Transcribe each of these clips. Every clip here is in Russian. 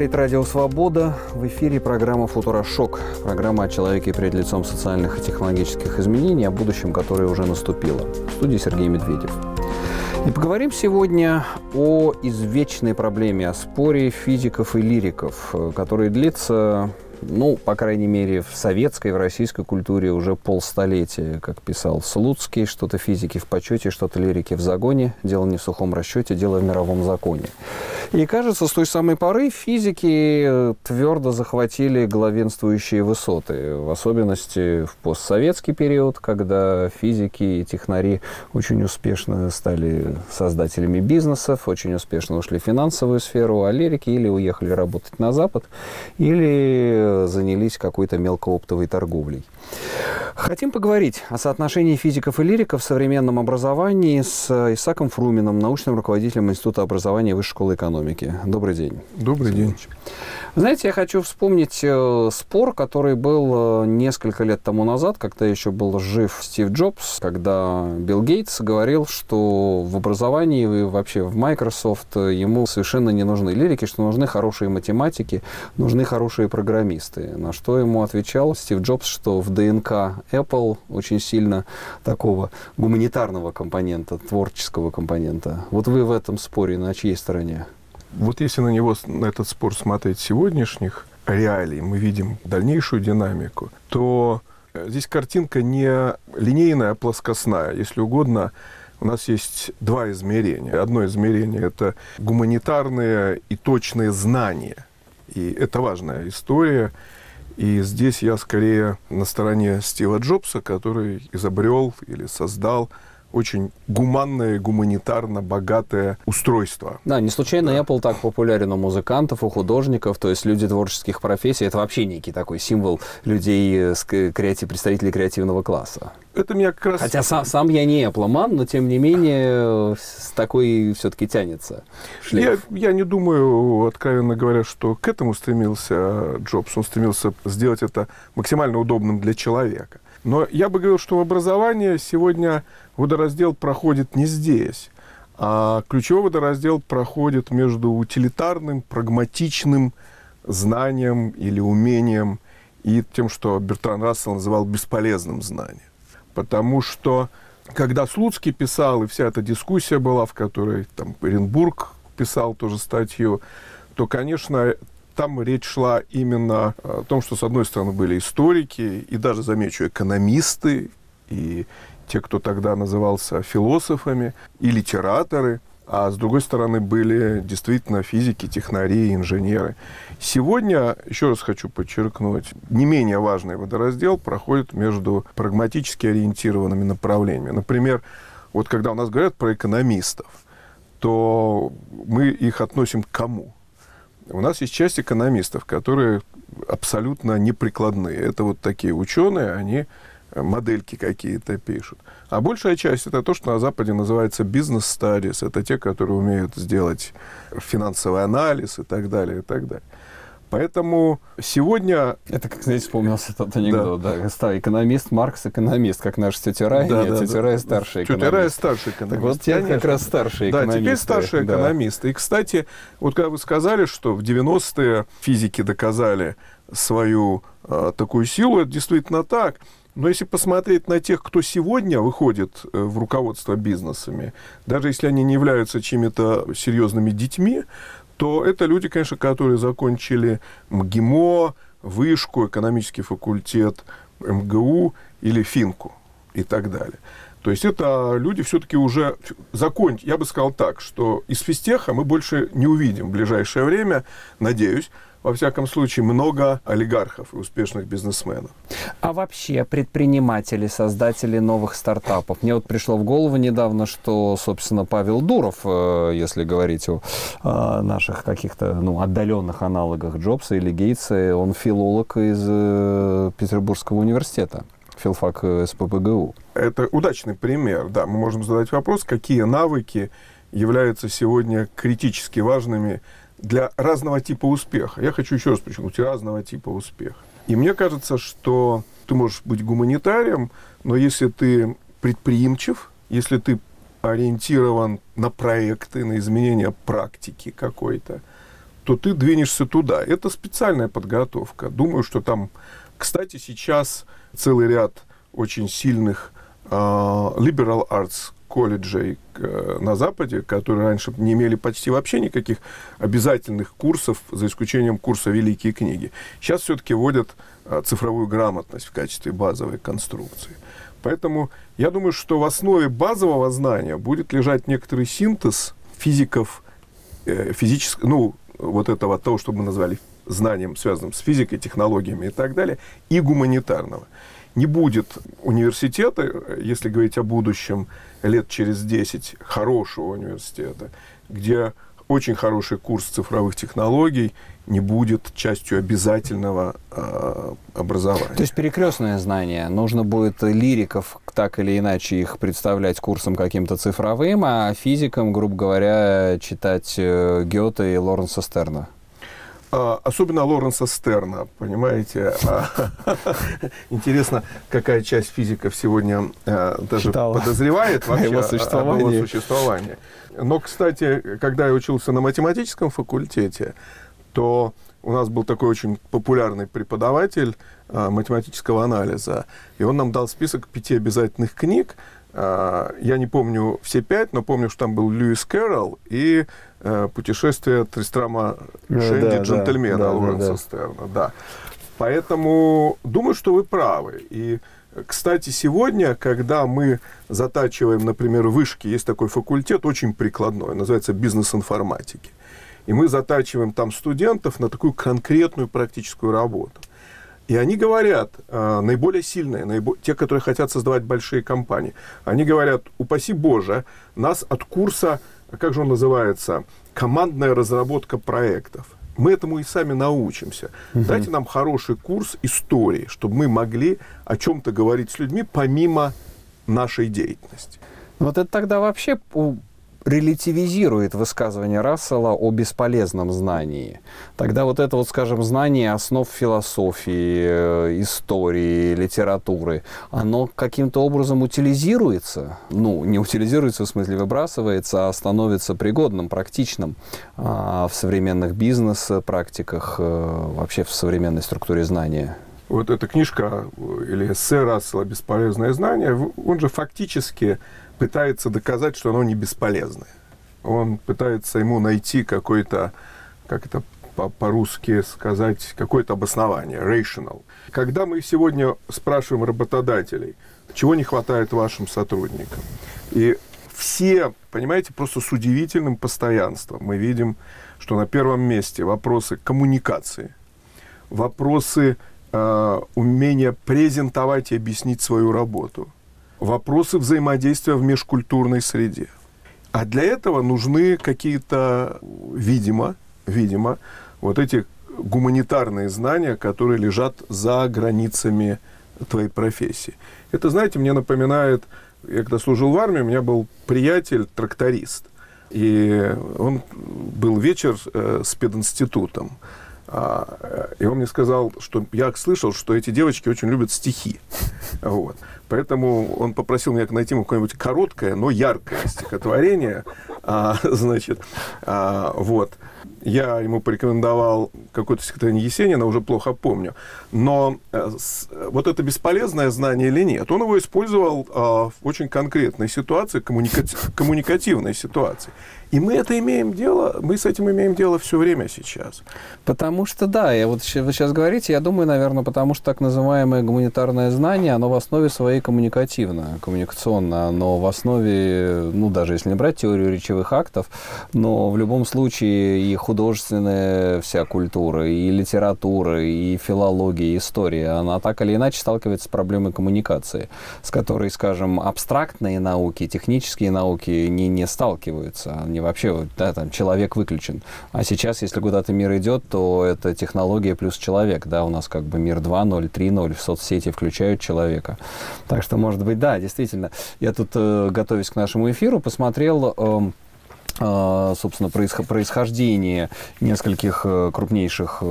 Говорит Радио Свобода. В эфире программа «Футурошок». Программа о человеке перед лицом социальных и технологических изменений, о будущем, которое уже наступило. В студии Сергей Медведев. И поговорим сегодня о извечной проблеме, о споре физиков и лириков, который длится ну, по крайней мере, в советской, в российской культуре уже полстолетия, как писал Слуцкий, что-то физики в почете, что-то лирики в загоне, дело не в сухом расчете, дело в мировом законе. И кажется, с той самой поры физики э, твердо захватили главенствующие высоты, в особенности в постсоветский период, когда физики и технари очень успешно стали создателями бизнесов, очень успешно ушли в финансовую сферу, а лирики или уехали работать на Запад, или занялись какой-то мелкооптовой торговлей. Хотим поговорить о соотношении физиков и лириков в современном образовании с Исаком Фрумином, научным руководителем Института образования Высшей школы экономики. Добрый день. Добрый день. Знаете, я хочу вспомнить э, спор, который был э, несколько лет тому назад, когда еще был жив Стив Джобс, когда Билл Гейтс говорил, что в образовании и вообще в Microsoft ему совершенно не нужны лирики, что нужны хорошие математики, нужны хорошие программисты. На что ему отвечал Стив Джобс, что в ДНК Apple очень сильно такого гуманитарного компонента, творческого компонента. Вот вы в этом споре на чьей стороне? Вот если на него, на этот спор смотреть сегодняшних реалий, мы видим дальнейшую динамику, то э, здесь картинка не линейная, а плоскостная. Если угодно, у нас есть два измерения. Одно измерение – это гуманитарные и точные знания. И это важная история. И здесь я скорее на стороне Стива Джобса, который изобрел или создал очень гуманное, гуманитарно богатое устройство. Да, не случайно да. Apple так популярен у музыкантов, у художников, то есть люди творческих профессий. Это вообще некий такой символ людей, с креатив, представителей креативного класса. Это меня как раз... Хотя сам, сам я не Apple но тем не менее с такой все-таки тянется. Я, я не думаю, откровенно говоря, что к этому стремился Джобс. Он стремился сделать это максимально удобным для человека. Но я бы говорил, что образование сегодня водораздел проходит не здесь, а ключевой водораздел проходит между утилитарным, прагматичным знанием или умением и тем, что Бертран Рассел называл бесполезным знанием. Потому что когда Слуцкий писал, и вся эта дискуссия была, в которой там Оренбург писал тоже статью, то, конечно, там речь шла именно о том, что, с одной стороны, были историки, и даже, замечу, экономисты, и те, кто тогда назывался философами, и литераторы, а с другой стороны были действительно физики, технари, инженеры. Сегодня, еще раз хочу подчеркнуть, не менее важный водораздел проходит между прагматически ориентированными направлениями. Например, вот когда у нас говорят про экономистов, то мы их относим к кому? У нас есть часть экономистов, которые абсолютно неприкладные. Это вот такие ученые, они модельки какие-то пишут. А большая часть это то, что на Западе называется бизнес-стадис. Это те, которые умеют сделать финансовый анализ и так далее, и так далее. Поэтому сегодня... Это, как, знаете, вспомнился тот анекдот, да. да. Экономист, Маркс экономист, как наш тетя Рай. Да, Нет, да, тетя да. Рай старший экономист. Тетя Рай старший экономист. Так вот, те как раз старшие экономисты. Да, теперь старшие да. экономисты. И, кстати, вот когда вы сказали, что в 90-е физики доказали свою э, такую силу, это действительно так. Но если посмотреть на тех, кто сегодня выходит э, в руководство бизнесами, даже если они не являются чьими-то серьезными детьми, то это люди, конечно, которые закончили МГИМО, Вышку, экономический факультет МГУ или Финку и так далее. То есть это люди все-таки уже закончили. Я бы сказал так, что из физтеха мы больше не увидим в ближайшее время, надеюсь, во всяком случае, много олигархов и успешных бизнесменов. А вообще предприниматели, создатели новых стартапов. Мне вот пришло в голову недавно, что, собственно, Павел Дуров, э, если говорить о наших каких-то ну, отдаленных аналогах Джобса или Гейтса, он филолог из э, Петербургского университета филфак СПБГУ. Это удачный пример, да. Мы можем задать вопрос, какие навыки являются сегодня критически важными для разного типа успеха. Я хочу еще раз подчеркнуть, разного типа успеха. И мне кажется, что ты можешь быть гуманитарием, но если ты предприимчив, если ты ориентирован на проекты, на изменение практики какой-то, то ты двинешься туда. Это специальная подготовка. Думаю, что там, кстати, сейчас целый ряд очень сильных uh, liberal arts колледжей э, на Западе, которые раньше не имели почти вообще никаких обязательных курсов, за исключением курса «Великие книги». Сейчас все-таки вводят э, цифровую грамотность в качестве базовой конструкции. Поэтому я думаю, что в основе базового знания будет лежать некоторый синтез физиков, э, физического, ну, вот этого того, что мы назвали знанием, связанным с физикой, технологиями и так далее, и гуманитарного. Не будет университета, если говорить о будущем, лет через 10 хорошего университета, где очень хороший курс цифровых технологий не будет частью обязательного э, образования. То есть перекрестное знание. Нужно будет лириков так или иначе их представлять курсом каким-то цифровым, а физикам, грубо говоря, читать э, Гёте и Лоренса Стерна. А, особенно Лоренса Стерна, понимаете. А, интересно, какая часть физиков сегодня а, даже подозревает вообще его существование. о его существовании. Но, кстати, когда я учился на математическом факультете, то у нас был такой очень популярный преподаватель математического анализа, и он нам дал список пяти обязательных книг. Я не помню все пять, но помню, что там был Льюис Кэрролл и Э, путешествие Тристрама ну, Шенди, да, джентльмена да, Лоренса да. Стерна. Да. Поэтому думаю, что вы правы. И, кстати, сегодня, когда мы затачиваем, например, вышки, есть такой факультет очень прикладной, называется бизнес информатики. И мы затачиваем там студентов на такую конкретную практическую работу. И они говорят, э, наиболее сильные, наибо... те, которые хотят создавать большие компании, они говорят, упаси Боже, нас от курса а как же он называется, командная разработка проектов. Мы этому и сами научимся. Угу. Дайте нам хороший курс истории, чтобы мы могли о чем-то говорить с людьми помимо нашей деятельности. Вот это тогда вообще релятивизирует высказывание Рассела о бесполезном знании. Тогда вот это вот, скажем, знание основ философии, э, истории, литературы, оно каким-то образом утилизируется, ну, не утилизируется, в смысле выбрасывается, а становится пригодным, практичным а, в современных бизнес-практиках, э, вообще в современной структуре знания вот эта книжка э, или эссе Рассела «Бесполезное знание», он же фактически пытается доказать, что оно не бесполезное. Он пытается ему найти какой-то, как это по-русски сказать, какое-то обоснование, rational. Когда мы сегодня спрашиваем работодателей, чего не хватает вашим сотрудникам, и все, понимаете, просто с удивительным постоянством мы видим, что на первом месте вопросы коммуникации, вопросы э, умения презентовать и объяснить свою работу – вопросы взаимодействия в межкультурной среде. А для этого нужны какие-то, видимо, видимо, вот эти гуманитарные знания, которые лежат за границами твоей профессии. Это, знаете, мне напоминает, я когда служил в армии, у меня был приятель, тракторист. И он был вечер э, с пединститутом. А, и он мне сказал, что я слышал, что эти девочки очень любят стихи. Вот. Поэтому он попросил меня найти ему какое-нибудь короткое, но яркое стихотворение. А, значит, а, вот. Я ему порекомендовал какое-то стихотворение Есенина, уже плохо помню. Но а, с, вот это бесполезное знание или нет, он его использовал а, в очень конкретной ситуации, коммуникати- коммуникативной ситуации. И мы это имеем дело, мы с этим имеем дело все время сейчас. Потому что, да, я вот вы сейчас говорите, я думаю, наверное, потому что так называемое гуманитарное знание, оно в основе своей коммуникативно, коммуникационно, оно в основе, ну, даже если не брать теорию речевых актов, но в любом случае и художественная вся культура, и литература, и филология, и история, она так или иначе сталкивается с проблемой коммуникации, с которой, скажем, абстрактные науки, технические науки не, не сталкиваются, они вообще, да, там, человек выключен. А сейчас, если куда-то мир идет, то это технология плюс человек, да, у нас как бы мир 2.0, 3.0, в соцсети включают человека. Так что, может быть, да, действительно. Я тут, э, готовясь к нашему эфиру, посмотрел... Э, собственно, происхождение нескольких э, крупнейших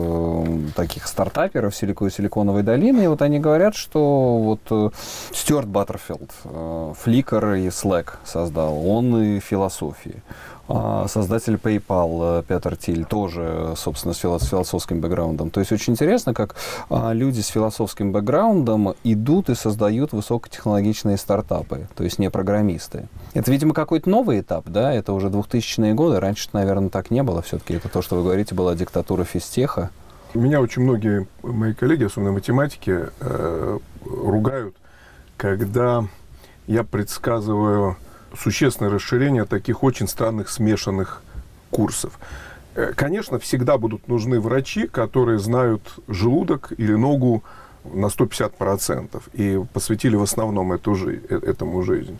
таких стартаперов Силиконовой долины. И вот они говорят, что вот Стюарт Баттерфилд, Flickr и Slack создал, он и философии. А создатель PayPal Петр Тиль тоже, собственно, с философским бэкграундом. То есть очень интересно, как а, люди с философским бэкграундом идут и создают высокотехнологичные стартапы, то есть не программисты. Это, видимо, какой-то новый этап, да? Это уже 2000-е годы. Раньше, наверное, так не было. Все-таки это то, что вы говорите, была диктатура физтеха. Меня очень многие мои коллеги, особенно математики, э, ругают, когда я предсказываю существенное расширение таких очень странных смешанных курсов. Э, конечно, всегда будут нужны врачи, которые знают желудок или ногу на 150% и посвятили в основном эту, э, этому жизнь.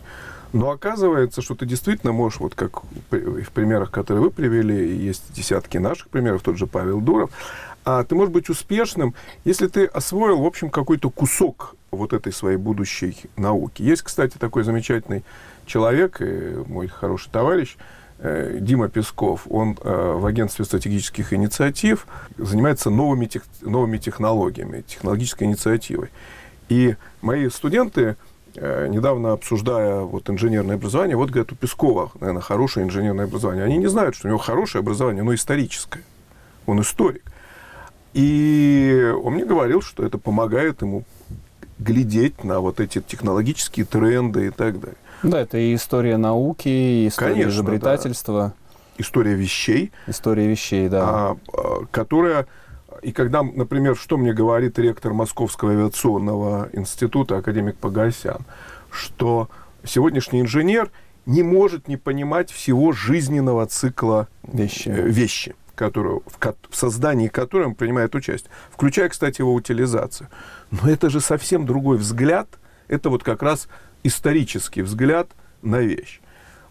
Но оказывается, что ты действительно можешь, вот как в примерах, которые вы привели, есть десятки наших примеров, тот же Павел Дуров, а ты можешь быть успешным, если ты освоил, в общем, какой-то кусок вот этой своей будущей науки. Есть, кстати, такой замечательный человек, мой хороший товарищ, э, Дима Песков, он э, в агентстве стратегических инициатив занимается новыми, тех, новыми технологиями, технологической инициативой. И мои студенты, э, недавно обсуждая вот инженерное образование, вот говорят, у Пескова, наверное, хорошее инженерное образование. Они не знают, что у него хорошее образование, но историческое. Он историк. И он мне говорил, что это помогает ему глядеть на вот эти технологические тренды и так далее. Да, это и история науки, и история Конечно, изобретательства. Да. История вещей. История вещей, да. А, а, которая... И когда, например, что мне говорит ректор Московского авиационного института, академик Погосян, что сегодняшний инженер не может не понимать всего жизненного цикла вещи. Э, вещи которую, в, в создании которой он принимает участие, включая, кстати, его утилизацию. Но это же совсем другой взгляд, это вот как раз исторический взгляд на вещь.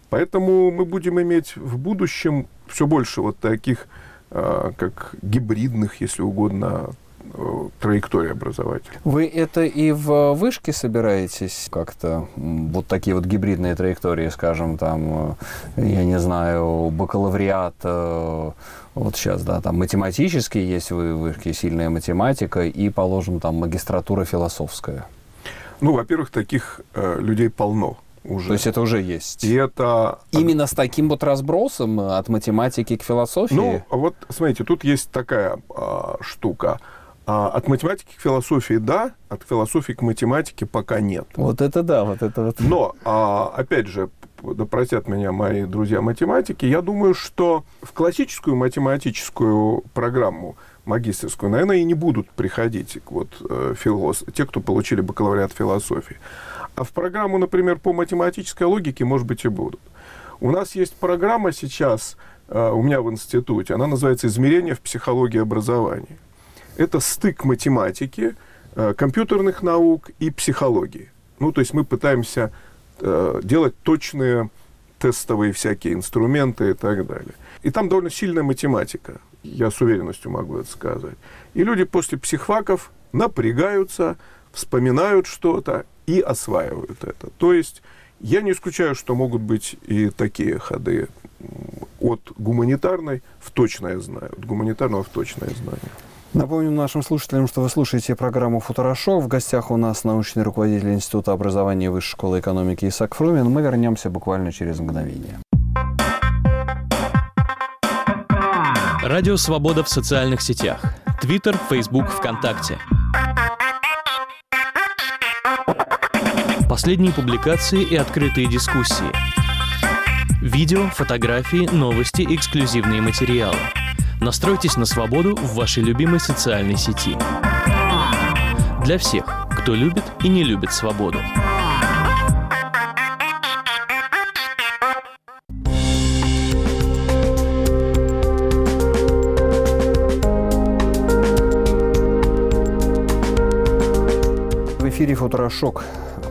Поэтому мы будем иметь в будущем все больше вот таких, э, как гибридных, если угодно, Э, траектории образовательной. Вы это и в вышке собираетесь как-то, вот такие вот гибридные траектории, скажем, там, э, я не знаю, бакалавриат, э, вот сейчас, да, там математический есть в вышке, сильная математика, и, положим, там магистратура философская. Ну, во-первых, таких э, людей полно уже. То есть это уже есть. И это... Именно с таким вот разбросом от математики к философии? Ну, вот смотрите, тут есть такая э, штука. А от математики к философии да, от философии к математике пока нет. Вот это да, вот это вот. Но, а, опять же, да простят меня мои друзья математики, я думаю, что в классическую математическую программу магистрскую, наверное, и не будут приходить вот, э, филос, те, кто получили бакалавриат философии. А в программу, например, по математической логике, может быть, и будут. У нас есть программа сейчас э, у меня в институте, она называется «Измерение в психологии образования» это стык математики, э, компьютерных наук и психологии. Ну, то есть мы пытаемся делать точные тестовые всякие инструменты и так далее. И там довольно сильная математика, я с уверенностью могу это сказать. И люди после психфаков напрягаются, вспоминают что-то и осваивают это. То есть я не исключаю, что могут быть и такие ходы от гуманитарной в точное знание, от гуманитарного в точное знание. Напомним нашим слушателям, что вы слушаете программу «Футурошок». В гостях у нас научный руководитель Института образования и Высшей школы экономики Исаак Фрумин. Мы вернемся буквально через мгновение. Радио «Свобода» в социальных сетях. Твиттер, Фейсбук, ВКонтакте. Последние публикации и открытые дискуссии. Видео, фотографии, новости, эксклюзивные материалы – Настройтесь на свободу в вашей любимой социальной сети. Для всех, кто любит и не любит свободу. Эфире «Футурошок»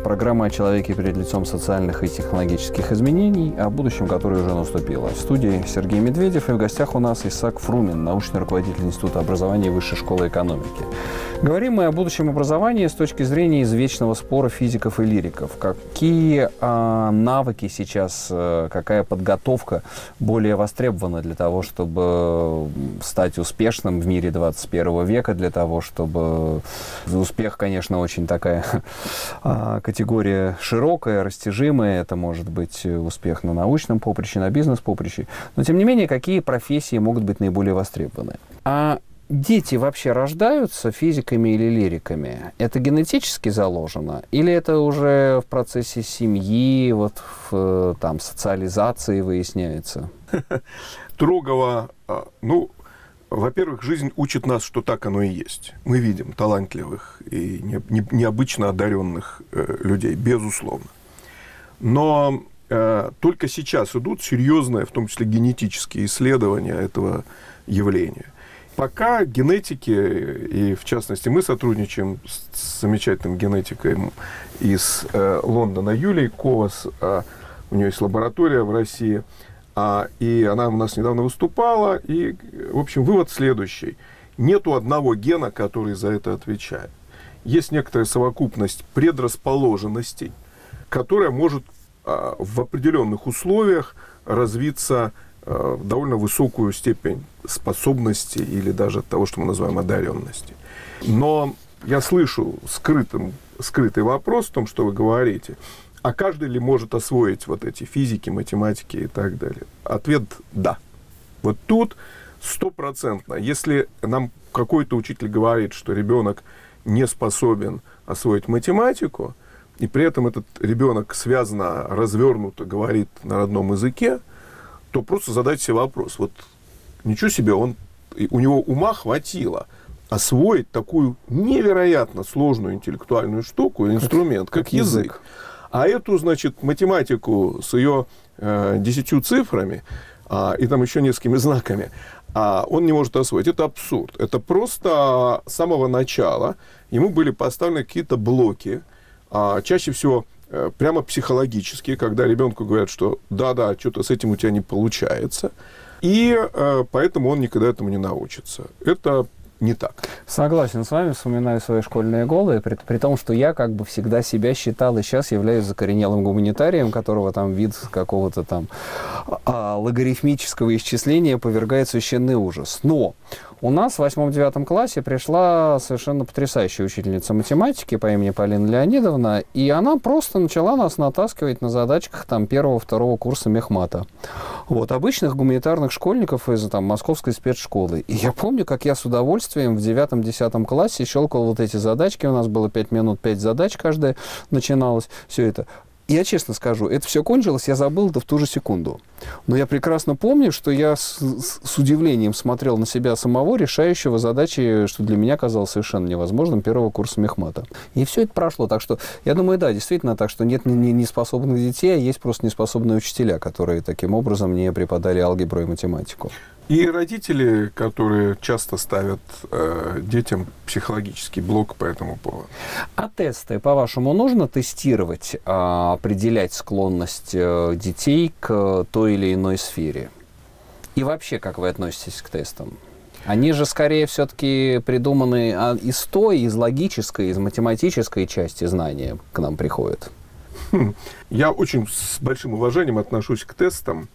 Программа о человеке перед лицом социальных и технологических изменений, о будущем, которое уже наступило. В студии Сергей Медведев и в гостях у нас Исаак Фрумин, научный руководитель Института образования и Высшей школы экономики. Говорим мы о будущем образовании с точки зрения извечного спора физиков и лириков. Какие э, навыки сейчас, э, какая подготовка более востребована для того, чтобы стать успешным в мире 21 века, для того, чтобы успех, конечно, очень такая э, категория широкая, растяжимая. Это может быть успех на научном поприще, на бизнес-поприще. Но, тем не менее, какие профессии могут быть наиболее востребованы? А дети вообще рождаются физиками или лириками? Это генетически заложено? Или это уже в процессе семьи, вот в там, социализации выясняется? Строгого, а, ну, во-первых, жизнь учит нас, что так оно и есть. Мы видим талантливых и необычно одаренных э, людей, безусловно. Но э, только сейчас идут серьезные, в том числе генетические исследования этого явления – Пока генетики, и в частности мы сотрудничаем с замечательным генетиком из э, Лондона Юлией Ковас, э, у нее есть лаборатория в России, э, и она у нас недавно выступала, и, в общем, вывод следующий. Нету одного гена, который за это отвечает. Есть некоторая совокупность предрасположенностей, которая может э, в определенных условиях развиться довольно высокую степень способности или даже того, что мы называем одаренности. Но я слышу скрытым, скрытый вопрос в том, что вы говорите, а каждый ли может освоить вот эти физики, математики и так далее? Ответ – да. Вот тут стопроцентно. Если нам какой-то учитель говорит, что ребенок не способен освоить математику, и при этом этот ребенок связано, развернуто говорит на родном языке, то просто задать себе вопрос. Вот ничего себе, он, у него ума хватило освоить такую невероятно сложную интеллектуальную штуку, инструмент, как, как язык. язык. А эту, значит, математику с ее э, десятью цифрами а, и там еще несколькими знаками, а он не может освоить. Это абсурд. Это просто с самого начала ему были поставлены какие-то блоки, а, чаще всего прямо психологически, когда ребенку говорят, что да-да, что-то с этим у тебя не получается, и э, поэтому он никогда этому не научится. Это не так. Согласен с вами, вспоминаю свои школьные голы, при, при том, что я как бы всегда себя считал и сейчас являюсь закоренелым гуманитарием, которого там вид какого-то там а, логарифмического исчисления повергает священный ужас. Но у нас в восьмом-девятом классе пришла совершенно потрясающая учительница математики по имени Полина Леонидовна, и она просто начала нас натаскивать на задачках там первого-второго курса мехмата. Вот, обычных гуманитарных школьников из там, московской спецшколы. И я помню, как я с удовольствием в девятом-десятом классе щелкал вот эти задачки. У нас было пять минут, пять задач каждая начиналось. Все это. Я честно скажу, это все кончилось, я забыл это в ту же секунду. Но я прекрасно помню, что я с, с удивлением смотрел на себя самого, решающего задачи, что для меня казалось совершенно невозможным, первого курса мехмата. И все это прошло. Так что, я думаю, да, действительно так, что нет неспособных детей, а есть просто неспособные учителя, которые таким образом не преподали алгебру и математику. И родители, которые часто ставят э, детям психологический блок по этому поводу. А тесты, по-вашему, нужно тестировать, э, определять склонность э, детей к той или иной сфере? И вообще, как вы относитесь к тестам? Они же скорее все-таки придуманы а, из той, из логической, из математической части знания к нам приходят. Хм. Я очень с большим уважением отношусь к тестам,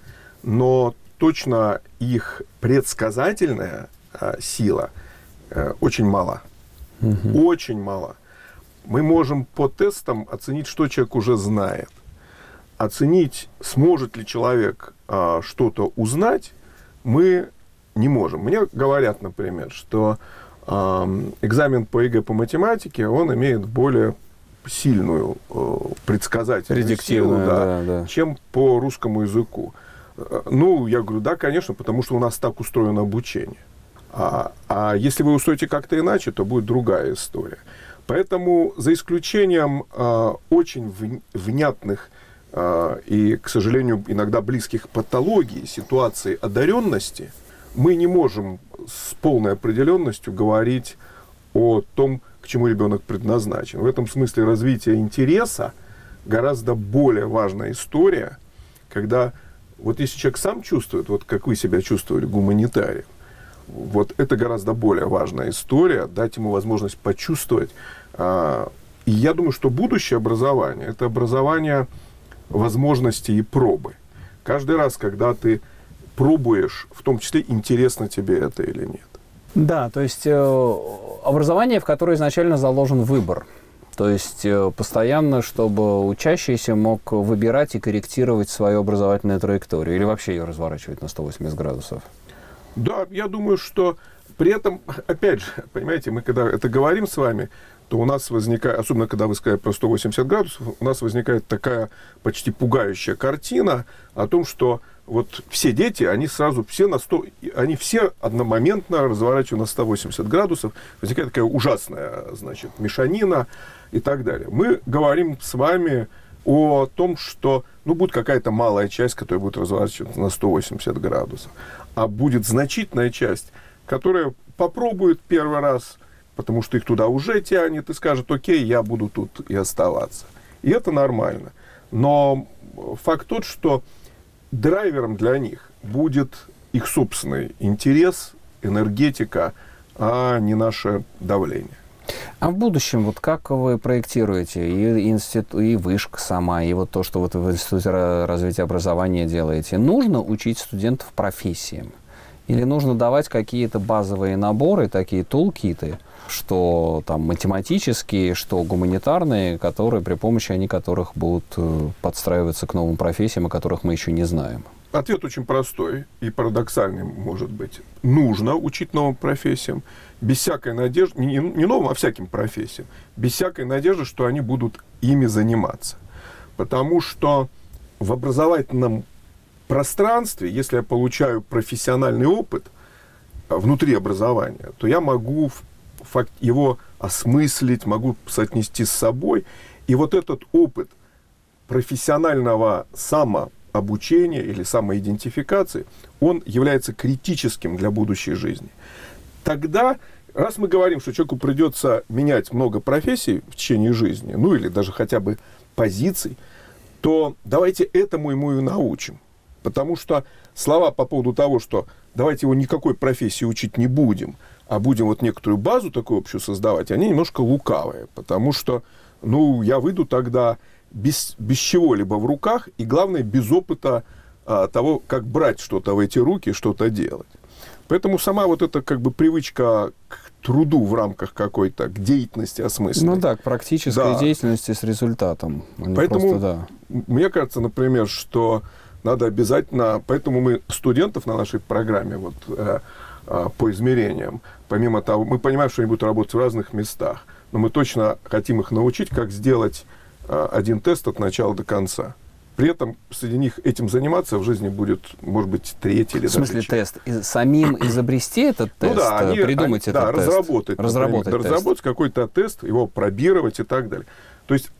но точно их предсказательная а, сила а, очень мала. Угу. Очень мало. Мы можем по тестам оценить, что человек уже знает. Оценить, сможет ли человек а, что-то узнать, мы не можем. Мне говорят, например, что а, экзамен по ЕГЭ по математике, он имеет более сильную э, предсказательную силу, да, да, да. чем по русскому языку. Ну, я говорю, да, конечно, потому что у нас так устроено обучение. А, а если вы устроите как-то иначе, то будет другая история. Поэтому, за исключением а, очень внятных а, и, к сожалению, иногда близких патологий, ситуации одаренности, мы не можем с полной определенностью говорить о том, к чему ребенок предназначен. В этом смысле развитие интереса гораздо более важная история, когда вот если человек сам чувствует, вот как вы себя чувствовали, гуманитарием, Вот это гораздо более важная история, дать ему возможность почувствовать. А, и я думаю, что будущее образование – это образование возможности и пробы. Каждый раз, когда ты пробуешь, в том числе, интересно тебе это или нет. Да, то есть э, образование, в которое изначально заложен выбор. То есть э, постоянно, чтобы учащийся мог выбирать и корректировать свою образовательную траекторию или вообще ее разворачивать на 180 градусов. Да, я думаю, что при этом, опять же, понимаете, мы когда это говорим с вами, то у нас возникает, особенно когда вы сказали про 180 градусов, у нас возникает такая почти пугающая картина о том, что вот все дети, они сразу все на 100, они все одномоментно разворачиваются на 180 градусов, возникает такая ужасная, значит, мешанина и так далее. Мы говорим с вами о том, что ну, будет какая-то малая часть, которая будет разворачиваться на 180 градусов, а будет значительная часть, которая попробует первый раз, потому что их туда уже тянет, и скажет, окей, я буду тут и оставаться. И это нормально. Но факт тот, что драйвером для них будет их собственный интерес, энергетика, а не наше давление. А в будущем, вот как вы проектируете и институт, и вышка сама, и вот то, что вот в Институте развития образования делаете, нужно учить студентов профессиям? Или нужно давать какие-то базовые наборы, такие тулкиты, что там математические, что гуманитарные, которые при помощи они которых будут э, подстраиваться к новым профессиям, о которых мы еще не знаем? Ответ очень простой и парадоксальный, может быть. Нужно учить новым профессиям, без всякой надежды, не, не новым, а всяким профессиям, без всякой надежды, что они будут ими заниматься. Потому что в образовательном пространстве, если я получаю профессиональный опыт а, внутри образования, то я могу факт, его осмыслить, могу соотнести с собой. И вот этот опыт профессионального самообучения или самоидентификации, он является критическим для будущей жизни. Тогда, раз мы говорим, что человеку придется менять много профессий в течение жизни, ну или даже хотя бы позиций, то давайте этому ему и научим. Потому что слова по поводу того, что давайте его никакой профессии учить не будем, а будем вот некоторую базу такую общую создавать, они немножко лукавые. Потому что, ну, я выйду тогда без, без чего-либо в руках, и главное, без опыта а, того, как брать что-то в эти руки, что-то делать. Поэтому сама вот эта как бы привычка к труду в рамках какой-то, к деятельности осмысленной. Ну да, к практической да. деятельности с результатом. А Поэтому просто, да. мне кажется, например, что надо обязательно, поэтому мы студентов на нашей программе вот, э, э, по измерениям, помимо того, мы понимаем, что они будут работать в разных местах, но мы точно хотим их научить, как сделать э, один тест от начала до конца. При этом среди них этим заниматься в жизни будет, может быть, третий или В смысле даже тест? И самим изобрести этот тест? Ну да, они, придумать они, этот да, тест? разработать. Разработать, например, разработать какой-то тест, его пробировать и так далее. То есть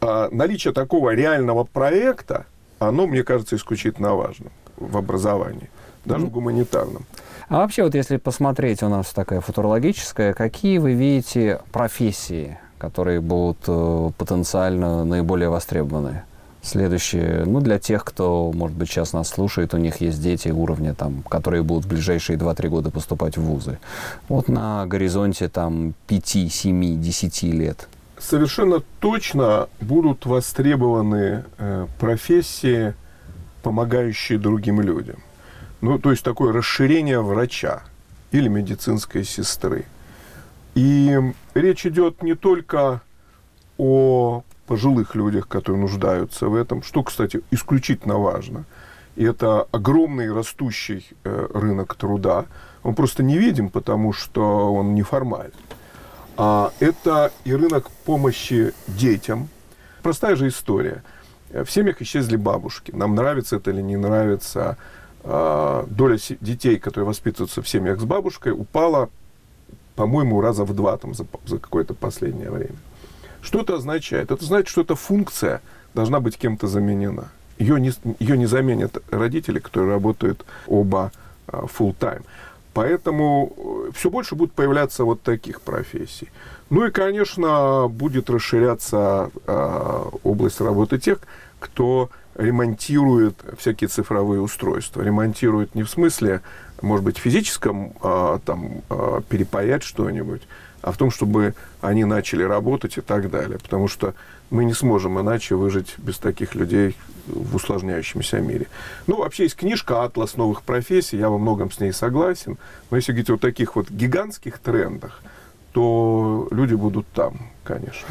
а, наличие такого реального проекта, оно, мне кажется, исключительно важно в образовании, даже mm. в гуманитарном. А вообще, вот если посмотреть, у нас такая футурологическая, какие вы видите профессии, которые будут э, потенциально наиболее востребованы? Следующее, ну, для тех, кто, может быть, сейчас нас слушает, у них есть дети уровня, там, которые будут в ближайшие 2-3 года поступать в вузы. Вот на горизонте, там, 5, 7, 10 лет совершенно точно будут востребованы э, профессии, помогающие другим людям. Ну, то есть такое расширение врача или медицинской сестры. И речь идет не только о пожилых людях, которые нуждаются в этом, что, кстати, исключительно важно. И это огромный растущий э, рынок труда. Он просто не видим, потому что он неформальный. А, это и рынок помощи детям. Простая же история. В семьях исчезли бабушки. Нам нравится это или не нравится. А, доля детей, которые воспитываются в семьях с бабушкой, упала, по-моему, раза в два там, за, за какое-то последнее время. Что это означает? Это значит, что эта функция должна быть кем-то заменена. Ее не, ее не заменят родители, которые работают оба а, full-time. Поэтому э, все больше будет появляться вот таких профессий. Ну и, конечно, будет расширяться э, область работы тех, кто ремонтирует всякие цифровые устройства. Ремонтирует не в смысле может быть, физическом а, там, а, перепаять что-нибудь, а в том, чтобы они начали работать и так далее. Потому что мы не сможем иначе выжить без таких людей в усложняющемся мире. Ну, вообще есть книжка «Атлас новых профессий», я во многом с ней согласен. Но если говорить о таких вот гигантских трендах, то люди будут там, конечно.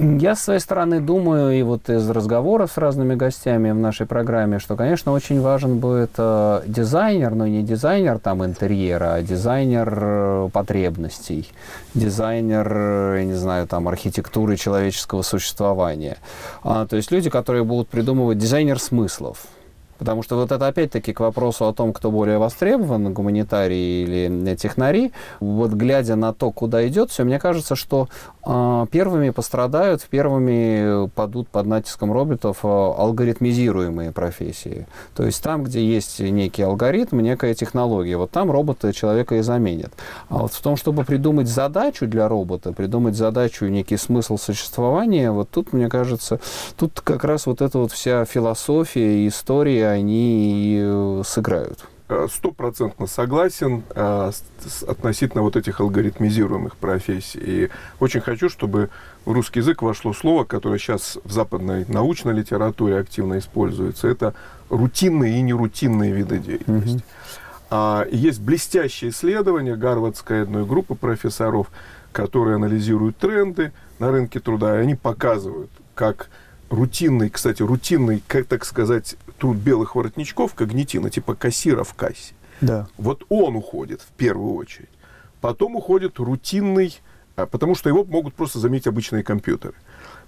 Я, с своей стороны, думаю, и вот из разговоров с разными гостями в нашей программе, что, конечно, очень важен будет э, дизайнер, но не дизайнер там интерьера, а дизайнер э, потребностей, дизайнер, э, я не знаю, там, архитектуры человеческого существования. А, то есть люди, которые будут придумывать дизайнер смыслов, Потому что вот это опять-таки к вопросу о том, кто более востребован, гуманитарии или технари. Вот глядя на то, куда идет все, мне кажется, что э, первыми пострадают, первыми падут под натиском роботов э, алгоритмизируемые профессии. То есть там, где есть некий алгоритм, некая технология, вот там роботы человека и заменят. А вот в том, чтобы придумать задачу для робота, придумать задачу, некий смысл существования, вот тут, мне кажется, тут как раз вот эта вот вся философия и история они э, сыграют. Э, стопроцентно согласен э, относительно вот этих алгоритмизируемых профессий. И очень хочу, чтобы в русский язык вошло слово, которое сейчас в западной научной литературе активно используется. Это рутинные и нерутинные виды деятельности. А, есть блестящее исследование гарвардской одной группы профессоров, которые анализируют тренды на рынке труда, и они показывают, как рутинный, кстати, рутинный, как так сказать, труд белых воротничков, когнитивно, типа кассира в кассе. Да. Вот он уходит в первую очередь. Потом уходит рутинный, а, потому что его могут просто заменить обычные компьютеры.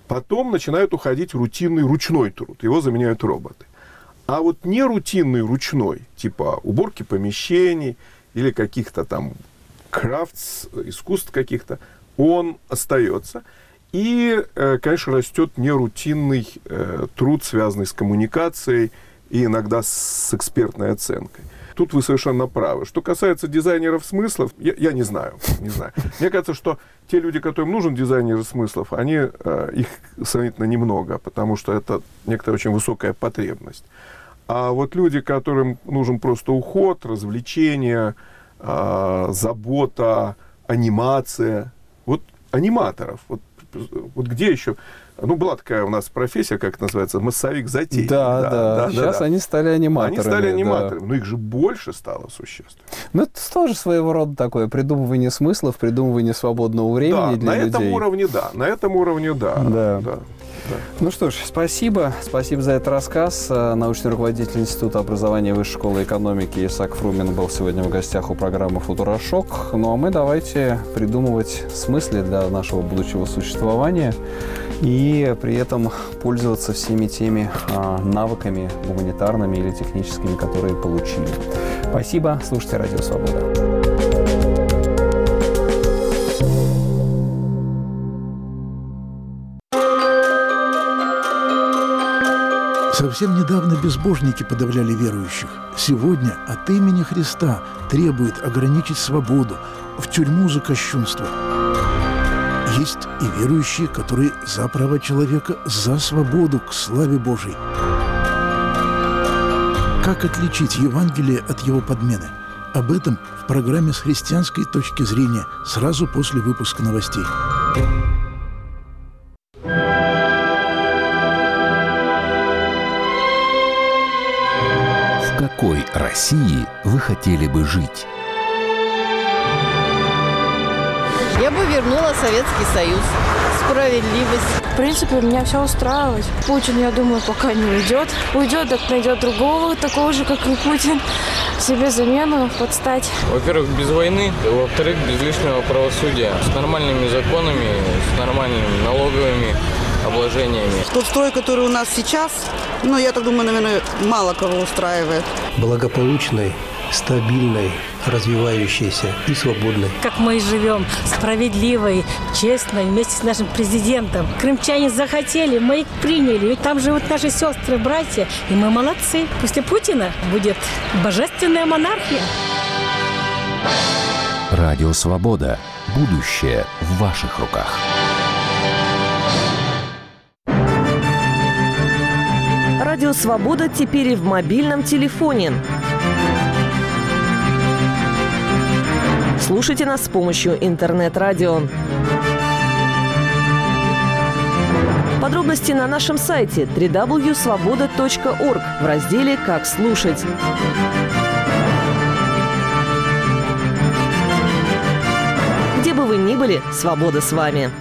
Потом начинают уходить рутинный ручной труд, его заменяют роботы. А вот не рутинный ручной, типа уборки помещений или каких-то там крафтс, искусств каких-то, он остается. И, э, конечно, растет нерутинный э, труд, связанный с коммуникацией и иногда с экспертной оценкой. Тут вы совершенно правы. Что касается дизайнеров смыслов, я, я не знаю, не знаю. Мне кажется, что те люди, которым нужен дизайнер смыслов, они, э, их сравнительно немного, потому что это некоторая очень высокая потребность. А вот люди, которым нужен просто уход, развлечение, забота, анимация, вот аниматоров, вот вот где еще? Ну, была такая у нас профессия, как это называется, массовик затей. Да, да, да. да Сейчас да, они стали аниматорами. Они стали аниматорами, да. но их же больше стало существенно. Ну, это тоже своего рода такое придумывание смыслов, придумывание свободного времени да, для на людей. на этом уровне да, на этом уровне да. Да. да. Ну что ж, спасибо. Спасибо за этот рассказ. Э, научный руководитель Института образования Высшей школы экономики Исаак Фрумин был сегодня в гостях у программы «Футурошок». Ну а мы давайте придумывать смыслы для нашего будущего существования и при этом пользоваться всеми теми а, навыками гуманитарными или техническими, которые получили. Спасибо. Слушайте «Радио Свобода». Совсем недавно безбожники подавляли верующих. Сегодня от имени Христа требует ограничить свободу, в тюрьму за кощунство. Есть и верующие, которые за права человека, за свободу к славе Божией. Как отличить Евангелие от его подмены? Об этом в программе с христианской точки зрения сразу после выпуска новостей. Какой России вы хотели бы жить? Я бы вернула Советский Союз. Справедливость. В принципе, меня все устраивает. Путин, я думаю, пока не уйдет. Уйдет, так найдет другого, такого же, как и Путин. Себе замену подстать. Во-первых, без войны. Во-вторых, без лишнего правосудия. С нормальными законами, с нормальными налоговыми обложениями. Тот строй, который у нас сейчас, ну, я так думаю, наверное, мало кого устраивает. Благополучной, стабильной, развивающейся и свободной. Как мы живем, справедливой, честной, вместе с нашим президентом. Крымчане захотели, мы их приняли. Ведь там живут наши сестры, братья, и мы молодцы. После Путина будет божественная монархия. Радио «Свобода». Будущее в ваших руках. Радио «Свобода» теперь и в мобильном телефоне. Слушайте нас с помощью интернет-радио. Подробности на нашем сайте www.svoboda.org в разделе «Как слушать». Где бы вы ни были, свобода с вами.